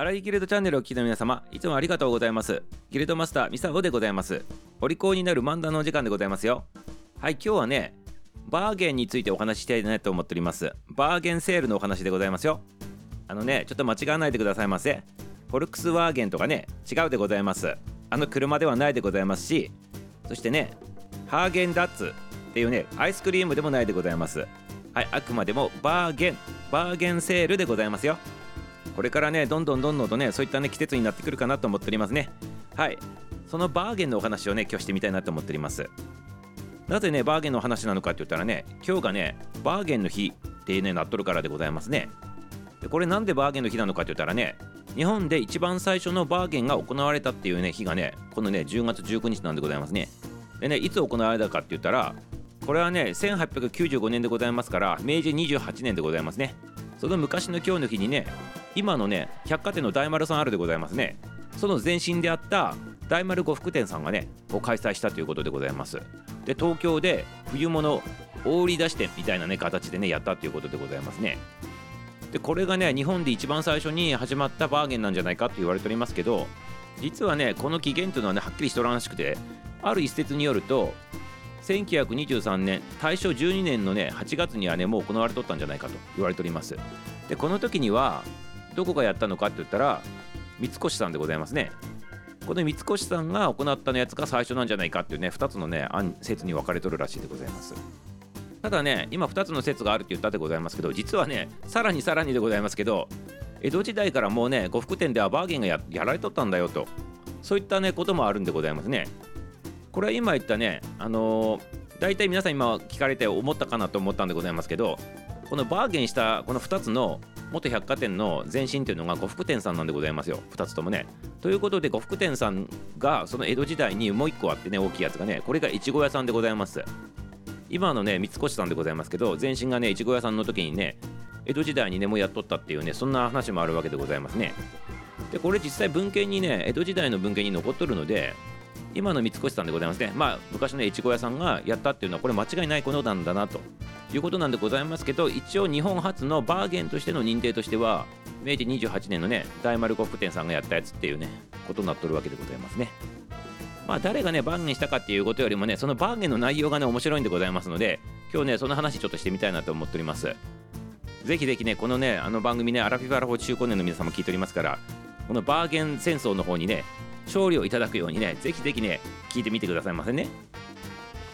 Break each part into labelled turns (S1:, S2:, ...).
S1: 荒井ギルドチャンネルをお聞きの皆様いつもありがとうございます。ギルドマスターミサオでございます。お利口になる漫談のお時間でございますよ。はい今日はねバーゲンについてお話ししたいなと思っております。バーゲンセールのお話でございますよ。あのねちょっと間違わないでくださいませ。フォルクスワーゲンとかね違うでございます。あの車ではないでございますしそしてねハーゲンダッツっていうねアイスクリームでもないでございます。はいあくまでもバーゲンバーゲンセールでございますよ。これからねどんどんどんどんとねそういったね季節になってくるかなと思っておりますね。はい。そのバーゲンのお話をね今日してみたいなと思っております。なぜねバーゲンの話なのかって言ったらね今日がねバーゲンの日ってねなっとるからでございますね。でこれなんでバーゲンの日なのかって言ったらね日本で一番最初のバーゲンが行われたっていうね日がねこのね10月19日なんでございますね。でねいつ行われたかって言ったらこれはね1895年でございますから明治28年でございますね。その昔の今日の日にね今のね百貨店の大丸さんあるでございますね。その前身であった大丸呉服店さんがねを開催したということでございます。で東京で冬物大売り出し店みたいなね形でねやったということでございますね。でこれがね日本で一番最初に始まったバーゲンなんじゃないかと言われておりますけど実はねこの起源というのはねはっきりしとらんしくてある一説によると1923年大正12年のね8月にはねもう行われとったんじゃないかと言われております。でこの時にはどこがやったのかって言ったら三越さんでございますね。この三越さんが行ったのやつが最初なんじゃないかっていうね2つのね説に分かれとるらしいでございます。ただね今2つの説があるって言ったでございますけど実はねさらにさらにでございますけど江戸時代からもうね呉服店ではバーゲンがやられとったんだよとそういったねこともあるんでございますね。これは今言ったねあのー、大体皆さん今聞かれて思ったかなと思ったんでございますけどこのバーゲンしたこの2つの元百貨店の前身というのが呉服店さんなんでございますよ。2つともね。ということで呉服店さんがその江戸時代にもう1個あってね大きいやつがねこれがいちご屋さんでございます。今のね三越さんでございますけど前身がねいちご屋さんの時にね江戸時代にねもうやっとったっていうねそんな話もあるわけでございますね。でこれ実際文献にね江戸時代の文献に残っとるので今の三越さんでございますね。まあ昔のいちご屋さんがやったっていうのはこれ間違いないことなんだなと。いうことなんでございますけど一応日本初のバーゲンとしての認定としては明治28年のね大丸呉服店さんがやったやつっていうねことになっとるわけでございますね。まあ誰がねバーゲンしたかっていうことよりもねそのバーゲンの内容がね面白いんでございますので今日ねその話ちょっとしてみたいなと思っております。ぜひぜひねこのねあの番組ねアラフィフアラフォー中高年の皆様聞いておりますからこのバーゲン戦争の方にね勝利をいただくようにねぜひぜひね聞いてみてくださいませね。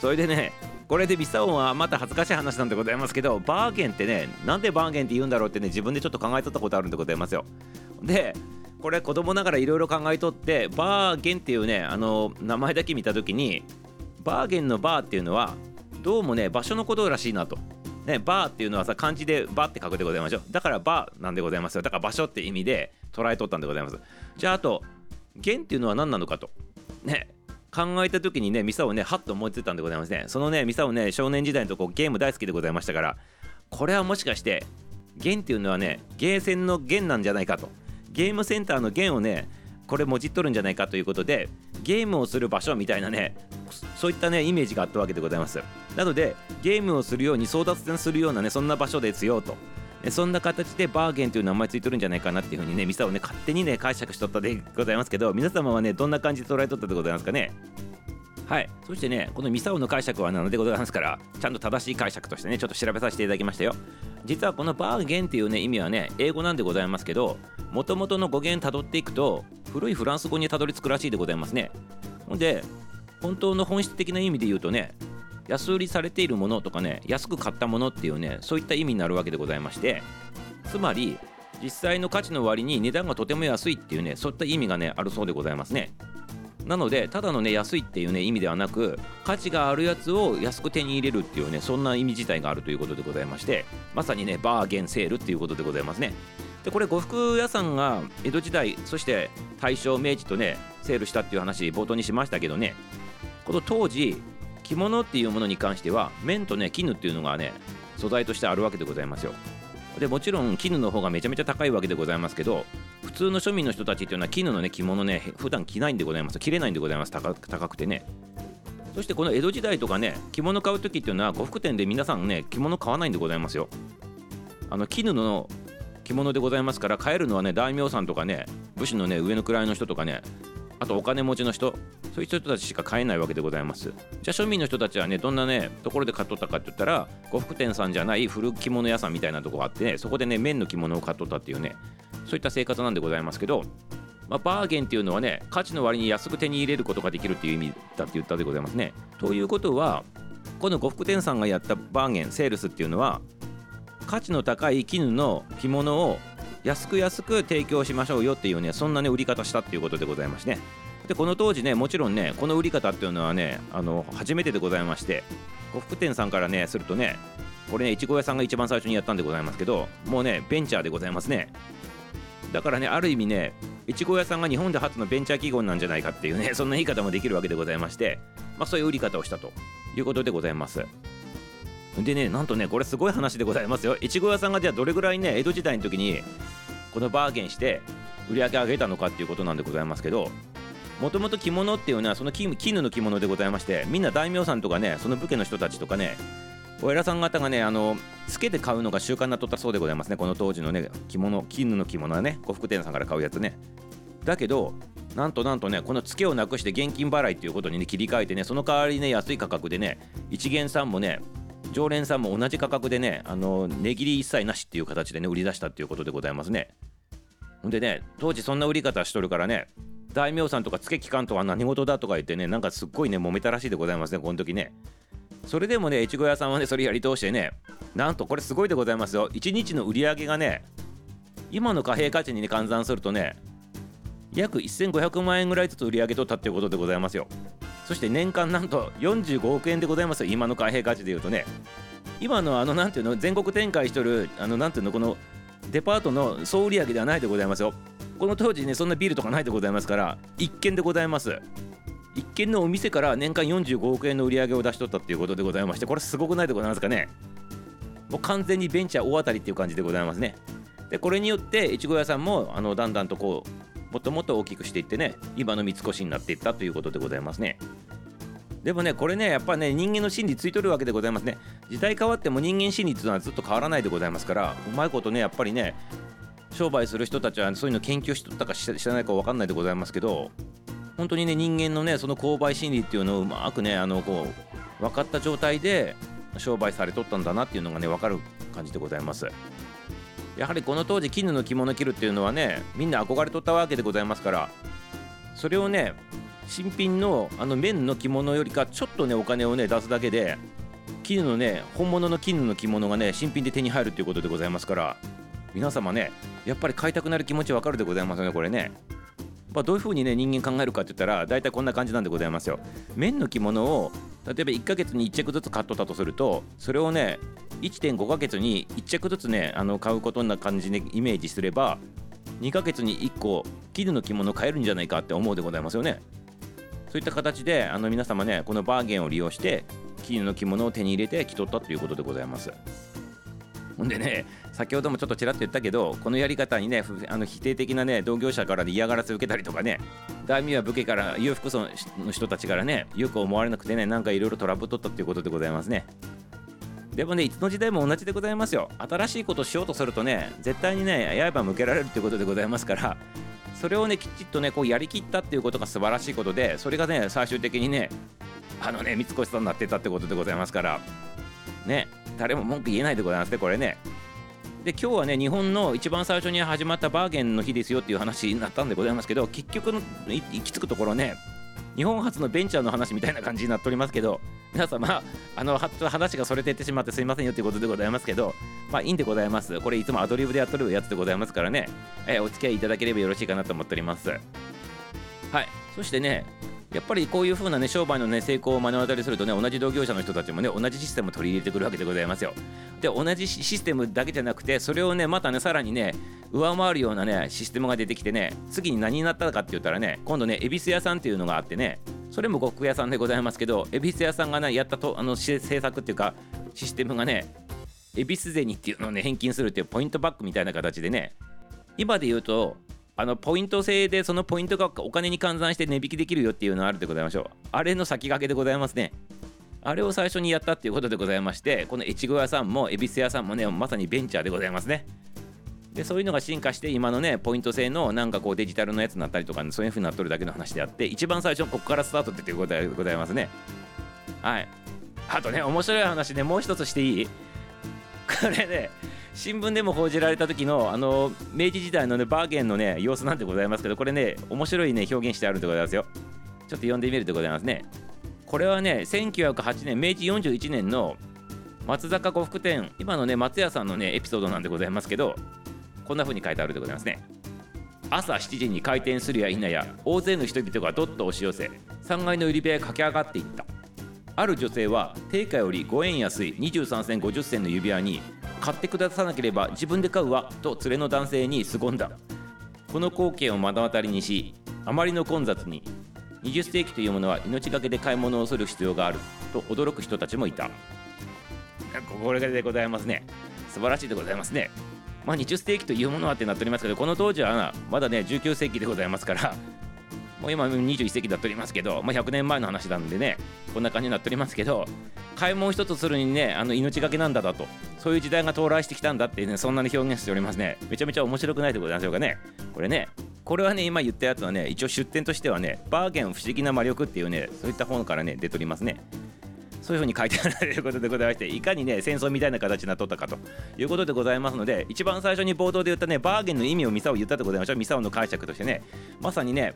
S1: それでねこれでミサオはまた恥ずかしい話なんでございますけどバーゲンってねなんでバーゲンって言うんだろうってね自分でちょっと考えとったことあるんでございますよでこれ子供ながらいろいろ考えとってバーゲンっていうねあの名前だけ見た時にバーゲンのバーっていうのはどうもね場所のことらしいなと。ね、バーっていうのはさ漢字でバーって書くでございましょう。だからバーなんでございますよ。だから場所って意味で捉えとったんでございます。じゃああと弦っていうのは何なのかと。ね。考えた時にねミサをねハッと思いついたんでございますね。そのねミサをね少年時代のとこゲーム大好きでございましたから。これはもしかして弦っていうのはねゲーセンの弦なんじゃないかと。ゲームセンターの弦をねこれもじっとるんじゃないかということでゲームをする場所みたいなねそういったねイメージがあったわけでございます。なのでゲームをするように争奪戦するようなねそんな場所ですよと。そんな形でバーゲンという名前ついとるんじゃないかなっていうふうにねミサをね勝手にね解釈しとったでございますけど皆様はねどんな感じで捉えとったでございますかね？はい。そしてねこのミサオの解釈はなのでございますからちゃんと正しい解釈としてねちょっと調べさせていただきましたよ。実はこのバーゲンっていうね意味はね英語なんでございますけどもともとの語源たどっていくと古いフランス語にたどり着くらしいでございますね。ほんで本当の本質的な意味で言うとね安売りされているものとかね安く買ったものっていうねそういった意味になるわけでございましてつまり実際の価値の割に値段がとても安いっていうねそういった意味がねあるそうでございますね。なのでただのね安いっていうね意味ではなく価値があるやつを安く手に入れるっていうねそんな意味自体があるということでございましてまさにねバーゲンセールっていうことでございますね。でこれ呉服屋さんが江戸時代そして大正明治とねセールしたっていう話冒頭にしましたけどねこの当時着物っていうものに関しては綿とね絹っていうのがね素材としてあるわけでございますよ。でもちろん絹の方がめちゃめちゃ高いわけでございますけど普通の庶民の人たちっていうのは絹のね着物ね普段着ないんでございます。着れないんでございます。高くてね。そしてこの江戸時代とかね着物買う時っていうのは呉服店で皆さんね着物買わないんでございますよ。あの絹の着物でございますから買えるのはね大名さんとかね武士のね上の位の人とかねあとお金持ちの人そういう人たちしか買えないわけでございますじゃあ庶民の人たちはねどんなねところで買っとったかって言ったら呉服店さんじゃない古着物屋さんみたいなとこがあって、ね、そこでね綿の着物を買っとったっていうねそういった生活なんでございますけどまあ、バーゲンっていうのはね価値の割に安く手に入れることができるっていう意味だって言ったでございますね。ということはこの呉服店さんがやったバーゲンセールスっていうのは価値の高い絹の着物を安く安く提供しましょうよっていうねそんなね売り方したっていうことでございましてでこの当時ねもちろんねこの売り方っていうのはねあの初めてでございまして呉服店さんからねするとねこれねいちご屋さんが一番最初にやったんでございますけどもうねベンチャーでございますね。だからねある意味ねいちご屋さんが日本で初のベンチャー企業なんじゃないかっていうねそんな言い方もできるわけでございましてまあそういう売り方をしたということでございます。でねなんとねこれすごい話でございますよ。いちご屋さんがじゃあどれぐらいね江戸時代の時にこのバーゲンして売り上げ上げたのかっていうことなんでございますけどもともと着物っていうのはその絹の着物でございましてみんな大名さんとかねその武家の人たちとかねお偉さん方がねあのつけて買うのが習慣なっとったそうでございますね。この当時のね着物絹の着物はね呉服店さんから買うやつね。だけどなんとなんとねこのつけをなくして現金払いっていうことにね切り替えてねその代わりね安い価格でね一元さんもね常連さんも同じ価格でねあの値切り一切なしっていう形でね売り出したっていうことでございますね。ほんでね当時そんな売り方しとるからね大名さんとか付け機関とは何事だとか言ってねなんかすっごいね揉めたらしいでございますねこの時ね。それでもね越後屋さんはねそれやり通してねなんとこれすごいでございますよ。1日の売り上げがね今の貨幣価値に、ね、換算するとね約1500万円ぐらいずつ売り上げとったっていうことでございますよ。そして年間なんと45億円でございます。よ今の貨幣価値でいうとね。今のあのなんていうの全国展開しとるあのなんていうのこのデパートの総売上ではないでございますよ。この当時ねそんなビールとかないでございますから一軒でございます。一軒のお店から年間45億円の売り上げを出しとったっていうことでございましてこれすごくないでございますかね。もう完全にベンチャー大当たりっていう感じでございますね。でこれによっていちご屋さんもあのだんだんとこうもっともっと大きくしていってね今の三越になっていったということでございますね。でもねこれねやっぱね人間の心理ついとるわけでございますね。時代変わっても人間心理っていうのはずっと変わらないでございますからうまいことねやっぱりね商売する人たちはそういうの研究しとったか知らないか分かんないでございますけど本当にね人間のねその購買心理っていうのをうまくねあのこう分かった状態で商売されとったんだなっていうのがね分かる感じでございます。やはりこの当時絹の着物着るっていうのはねみんな憧れとったわけでございますからそれをね新品のあの綿の着物よりかちょっとねお金をね出すだけで絹のね本物の絹の着物がね新品で手に入るということでございますから皆様ねやっぱり買いたくなる気持ちわかるでございますねこれね。まあ、どういうふうにね人間考えるかって言ったら大体こんな感じなんでございますよ。綿の着物を例えば1ヶ月に1着ずつ買っとったとするとそれをね1.5ヶ月に1着ずつねあの買うことな感じでイメージすれば2ヶ月に1個絹の着物買えるんじゃないかって思うでございますよね。そういった形であの皆様ねこのバーゲンを利用して絹の着物を手に入れて着とったということでございます。ほんでね先ほどもちょっとちらっと言ったけどこのやり方にねあの否定的なね同業者から嫌がらせ受けたりとかね大名は武家から裕福層の人たちからねよく思われなくてねなんかいろいろトラブっとったっていうことでございますね。でもねいつの時代も同じでございますよ。新しいことをしようとするとね絶対にね刃向けられるっていうことでございますからそれをねきちっとねこうやりきったっていうことが素晴らしいことでそれがね最終的にねあのね三越さんになってたってことでございますからね誰も文句言えないでございますねこれね。で今日はね日本の一番最初に始まったバーゲンの日ですよっていう話になったんでございますけど結局の行き着くところね日本初のベンチャーの話みたいな感じになっておりますけど皆様あの話がそれていってしまってすいませんよということでございますけどまあいいんでございます。これいつもアドリブでやっとるやつでございますからね、え、お付き合いいただければよろしいかなと思っております。はい。そしてねやっぱりこういう風なね商売のね成功を目の当たりするとね同じ同業者の人たちもね同じシステムを取り入れてくるわけでございますよ。で同じシステムだけじゃなくてそれをねまたねさらにね上回るようなねシステムが出てきてね次に何になったかって言ったらね今度ね恵比寿屋さんっていうのがあってねそれも呉服屋さんでございますけど恵比寿屋さんがねやったとあの政策っていうかシステムがね恵比寿銭っていうのをね返金するっていうポイントバックみたいな形でね今で言うとあのポイント制でそのポイントがお金に換算して値引きできるよっていうのがあるでございましょう。あれの先駆けでございますね。あれを最初にやったっていうことでございまして、この越後屋さんも恵比寿屋さんもね、まさにベンチャーでございますね。でそういうのが進化して今のねポイント制のなんかこうデジタルのやつになったりとか、ね、そういう風になっとるだけの話であって一番最初ここからスタートっていうことでございますねはいあとね面白い話ねもう一つしていい？これね新聞でも報じられた時のあの明治時代のねバーゲンのね様子なんでございますけどこれね面白いね表現してあるんでございますよ。ちょっと読んでみるでございますね。これはね1908年明治41年の松坂呉服店今のね松屋さんのねエピソードなんでございますけどこんな風に書いてあるでございますね。朝7時に開店するや否や大勢の人々がどっと押し寄せ3階の売り場へ駆け上がっていった。ある女性は定価より5円安い23銭50銭の指輪に買ってくださなければ自分で買うわと連れの男性に凄んだ。この光景を目の当たりにしあまりの混雑に20世紀というものは命がけで買い物をする必要があると驚く人たちもいた。これでございますね。素晴らしいでございますね。まあ20世紀というものはってなっておりますけどこの当時はまだね19世紀でございますからもう今21世紀だっておりますけど、まあ、100年前の話なんでねこんな感じになっておりますけど買い物一つするにねあの命がけなんだだと。そういう時代が到来してきたんだってねそんなに表現しておりますね。めちゃめちゃ面白くないでございましょうかね。これねこれはね今言ったやつはね一応出典としてはねバーゲン不思議な魔力っていうねそういった本からね出ておりますね。そういうふうに書いてあるということでございましていかにね戦争みたいな形になっとったかと。いうことでございますので一番最初に冒頭で言ったねバーゲンの意味をミサオ言ったでございましょう。ミサオの解釈としてね。まさにね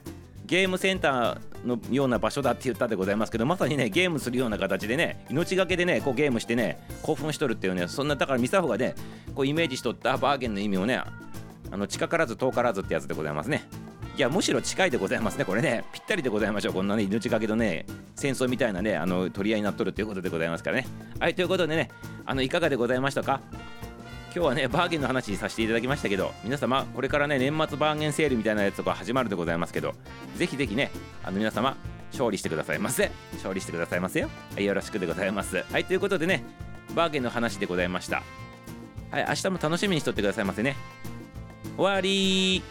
S1: ゲームセンターのような場所だって言ったでございますけどまさにねゲームするような形でね命がけでねこうゲームしてね興奮しとるっていうねそんなだからミサホがねこうイメージしとったバーゲンの意味をねあの近からず遠からずってやつでございますね。いやむしろ近いでございますねこれね。ぴったりでございましょうこんなね命がけのね戦争みたいなねあの取り合いになっとるということでございますからね。はいということでねあのいかがでございましたか？今日はねバーゲンの話させていただきましたけど皆様これからね年末バーゲンセールみたいなやつとか始まるでございますけどぜひぜひねあの皆様勝利してくださいませ。勝利してくださいませよ。はいよろしくでございます。はいということでねバーゲンの話でございました。はい明日も楽しみにしとってくださいませね。終わり